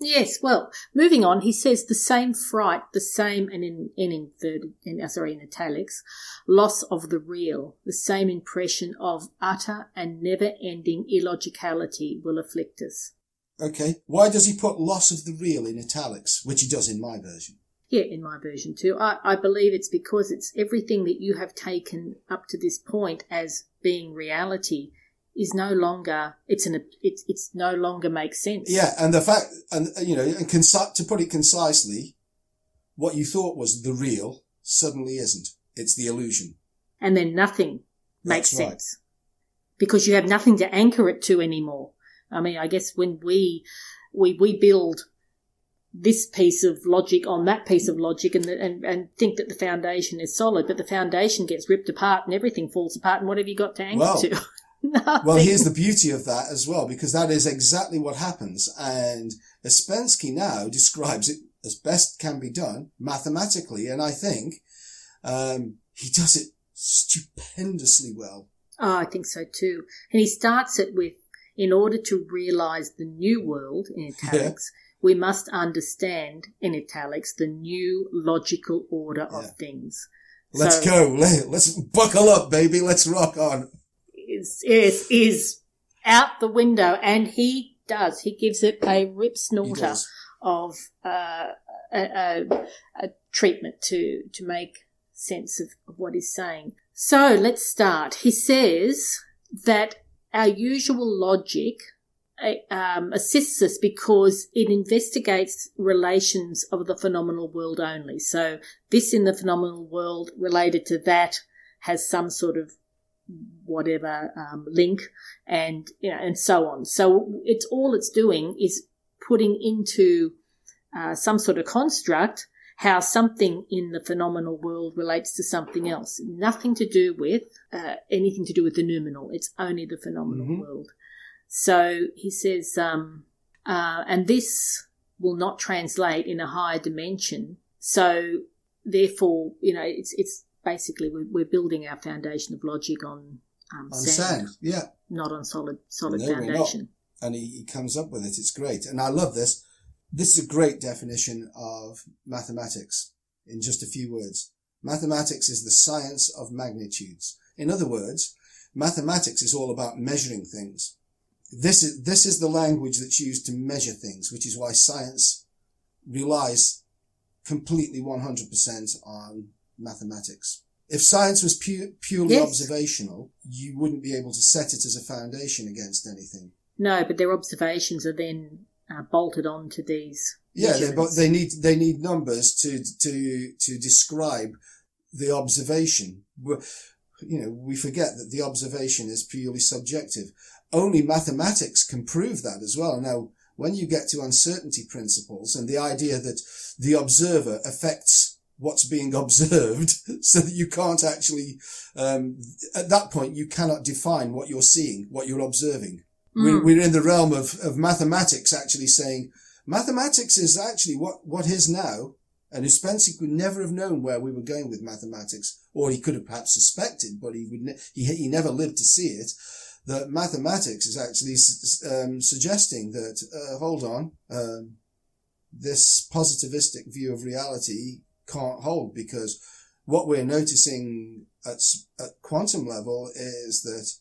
Yes, well, moving on, he says the same fright, the same, and in, in inverted, in, uh, sorry, in italics, loss of the real, the same impression of utter and never ending illogicality will afflict us. Okay, why does he put loss of the real in italics, which he does in my version? Yeah, in my version too. I, I believe it's because it's everything that you have taken up to this point as being reality is no longer it's an it's it's no longer makes sense. Yeah, and the fact and uh, you know and conci- to put it concisely, what you thought was the real suddenly isn't. It's the illusion. And then nothing makes That's sense right. because you have nothing to anchor it to anymore. I mean, I guess when we we we build this piece of logic on that piece of logic and, the, and and think that the foundation is solid, but the foundation gets ripped apart and everything falls apart. And what have you got to anchor well, to? Well, here's the beauty of that as well, because that is exactly what happens. And Ouspensky now describes it as best can be done mathematically. And I think, um, he does it stupendously well. Oh, I think so too. And he starts it with, in order to realize the new world in italics, yeah. we must understand in italics the new logical order yeah. of things. Let's so, go. Let's buckle up, baby. Let's rock on is, is, is out the window and he does. He gives it a rip snorter of uh, a, a, a, treatment to, to make sense of, of what he's saying. So let's start. He says that our usual logic uh, um, assists us because it investigates relations of the phenomenal world only. So this in the phenomenal world related to that has some sort of whatever um, link and you know and so on. So it's all it's doing is putting into uh, some sort of construct how something in the phenomenal world relates to something else. Nothing to do with uh, anything to do with the noumenal. It's only the phenomenal mm-hmm. world. So he says um, uh, and this will not translate in a higher dimension. So therefore you know it's it's basically we're, we're building our foundation of logic on, um, on sand, sand, yeah, not on solid solid no, foundation. And he, he comes up with it. It's great, and I love this. This is a great definition of mathematics in just a few words. Mathematics is the science of magnitudes. In other words, mathematics is all about measuring things. This is, this is the language that's used to measure things, which is why science relies completely 100% on mathematics. If science was pu- purely yes. observational, you wouldn't be able to set it as a foundation against anything. No, but their observations are then uh, bolted onto these. Yeah, but they need they need numbers to to to describe the observation. You know, we forget that the observation is purely subjective. Only mathematics can prove that as well. Now, when you get to uncertainty principles and the idea that the observer affects what's being observed so that you can't actually, um, at that point, you cannot define what you're seeing, what you're observing. Mm. We're, we're, in the realm of, of mathematics actually saying mathematics is actually what, what is now. And Ouspensky could never have known where we were going with mathematics, or he could have perhaps suspected, but he would, ne- he, he never lived to see it that mathematics is actually um, suggesting that, uh, hold on, um, this positivistic view of reality can't hold because what we're noticing at, at quantum level is that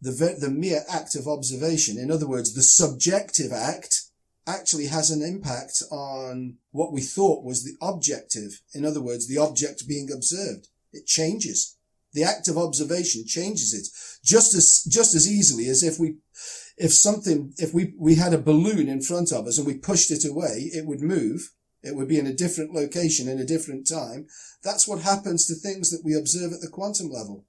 the, the mere act of observation, in other words, the subjective act, actually has an impact on what we thought was the objective. In other words, the object being observed. It changes. The act of observation changes it just as, just as easily as if we, if something, if we, we had a balloon in front of us and we pushed it away, it would move. It would be in a different location in a different time. That's what happens to things that we observe at the quantum level.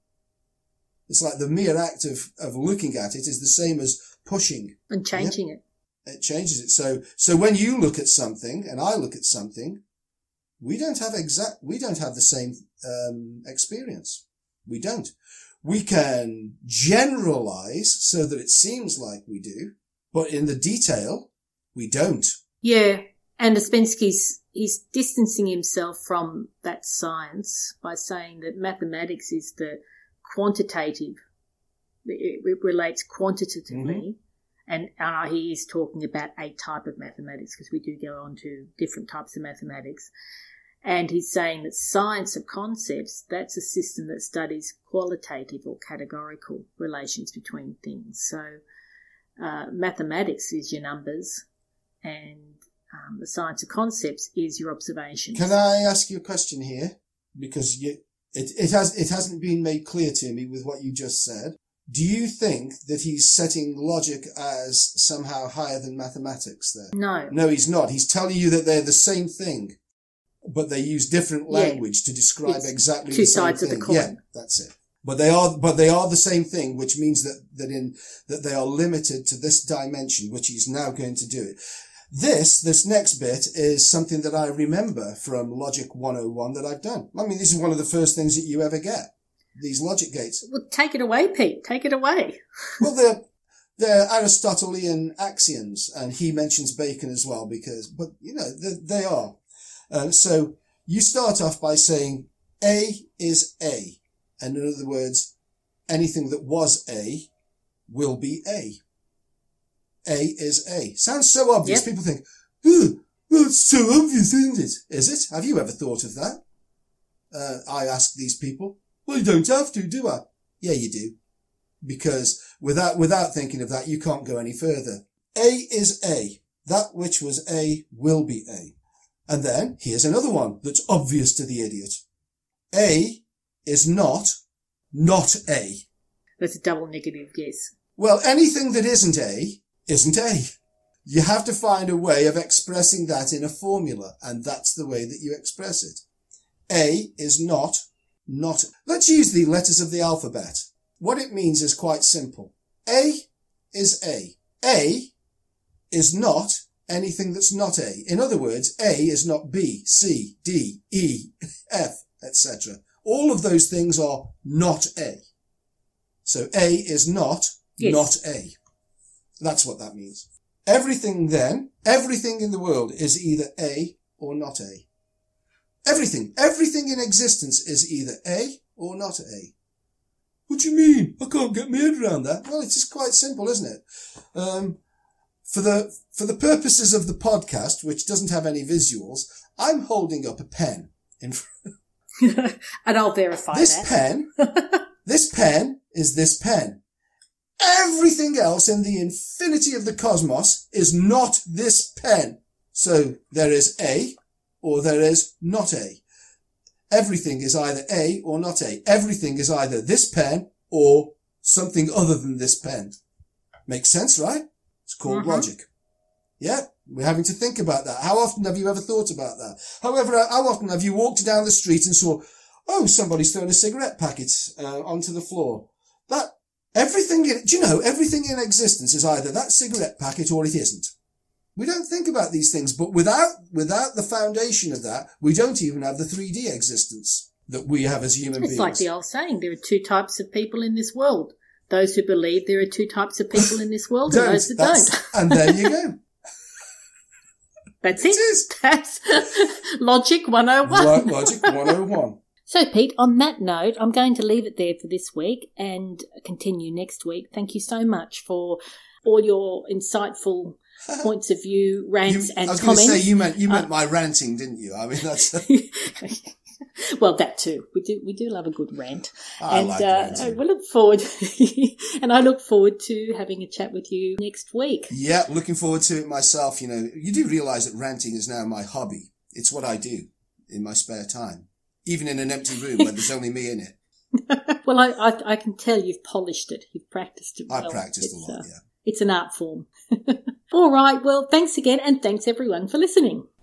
It's like the mere act of, of looking at it is the same as pushing. And changing it. It changes it. So, so when you look at something and I look at something, we don't have exact, we don't have the same, um, experience. We don't. We can generalize so that it seems like we do, but in the detail, we don't. Yeah. And Ouspensky's he's distancing himself from that science by saying that mathematics is the quantitative, it, it relates quantitatively. Mm-hmm. And uh, he is talking about a type of mathematics because we do go on to different types of mathematics. And he's saying that science of concepts, that's a system that studies qualitative or categorical relations between things. So uh, mathematics is your numbers and um, the science of concepts is your observations. Can I ask you a question here? Because you, it, it has it hasn't been made clear to me with what you just said. Do you think that he's setting logic as somehow higher than mathematics there? No. No, he's not. He's telling you that they're the same thing but they use different language yeah. to describe it's exactly two the sides thing. of the coin. Yeah, that's it. But they are, but they are the same thing, which means that, that in, that they are limited to this dimension, which he's now going to do it. This, this next bit is something that I remember from Logic 101 that I've done. I mean, this is one of the first things that you ever get. These logic gates. Well, take it away, Pete. Take it away. well, they're, they're Aristotelian axioms, and he mentions Bacon as well because, but you know, they, they are. Uh, so you start off by saying A is A. And in other words, anything that was A will be A. A is A. Sounds so obvious. Yep. People think, oh, that's so obvious, isn't it? Is it? Have you ever thought of that? Uh, I ask these people. Well, you don't have to, do I? Yeah, you do. Because without, without thinking of that, you can't go any further. A is A. That which was A will be A. And then here's another one that's obvious to the idiot. A is not not A. That's a double negative yes. Well, anything that isn't A isn't A. You have to find a way of expressing that in a formula, and that's the way that you express it. A is not not. Let's use the letters of the alphabet. What it means is quite simple. A is A. A is not anything that's not A. In other words, A is not B, C, D, E, F, etc. All of those things are not A. So A is not yes. not A. That's what that means. Everything then, everything in the world is either A or not A. Everything, everything in existence is either A or not A. What do you mean? I can't get my head around that. Well, it's just quite simple, isn't it? Um, for the, for the purposes of the podcast, which doesn't have any visuals, I'm holding up a pen in front. and I'll verify this that. pen, this pen is this pen. Everything else in the infinity of the cosmos is not this pen. So there is A or there is not A. Everything is either A or not A. Everything is either this pen or something other than this pen. Makes sense, right? It's called mm-hmm. logic. Yeah, we're having to think about that. How often have you ever thought about that? However, how often have you walked down the street and saw, oh, somebody's thrown a cigarette packet uh, onto the floor? That everything, in, do you know, everything in existence is either that cigarette packet or it isn't. We don't think about these things, but without, without the foundation of that, we don't even have the 3D existence that we have as human it's beings. It's like the old saying, there are two types of people in this world. Those who believe there are two types of people in this world and those that don't. and there you go. That's it. it That's Logic 101. Logic 101. So, Pete, on that note, I'm going to leave it there for this week and continue next week. Thank you so much for all your insightful points of view, rants, you, and comments. I was comments. going to say you meant you meant uh, my ranting, didn't you? I mean, that's. well, that too. We do we do love a good rant, I and like uh, we look forward. and I look forward to having a chat with you next week. Yeah, looking forward to it myself. You know, you do realise that ranting is now my hobby. It's what I do in my spare time, even in an empty room where there's only me in it. well, I, I, I can tell you've polished it. You've practiced it. Well. I practiced it's, a lot. Uh, yeah, it's an art form. All right. Well, thanks again, and thanks everyone for listening.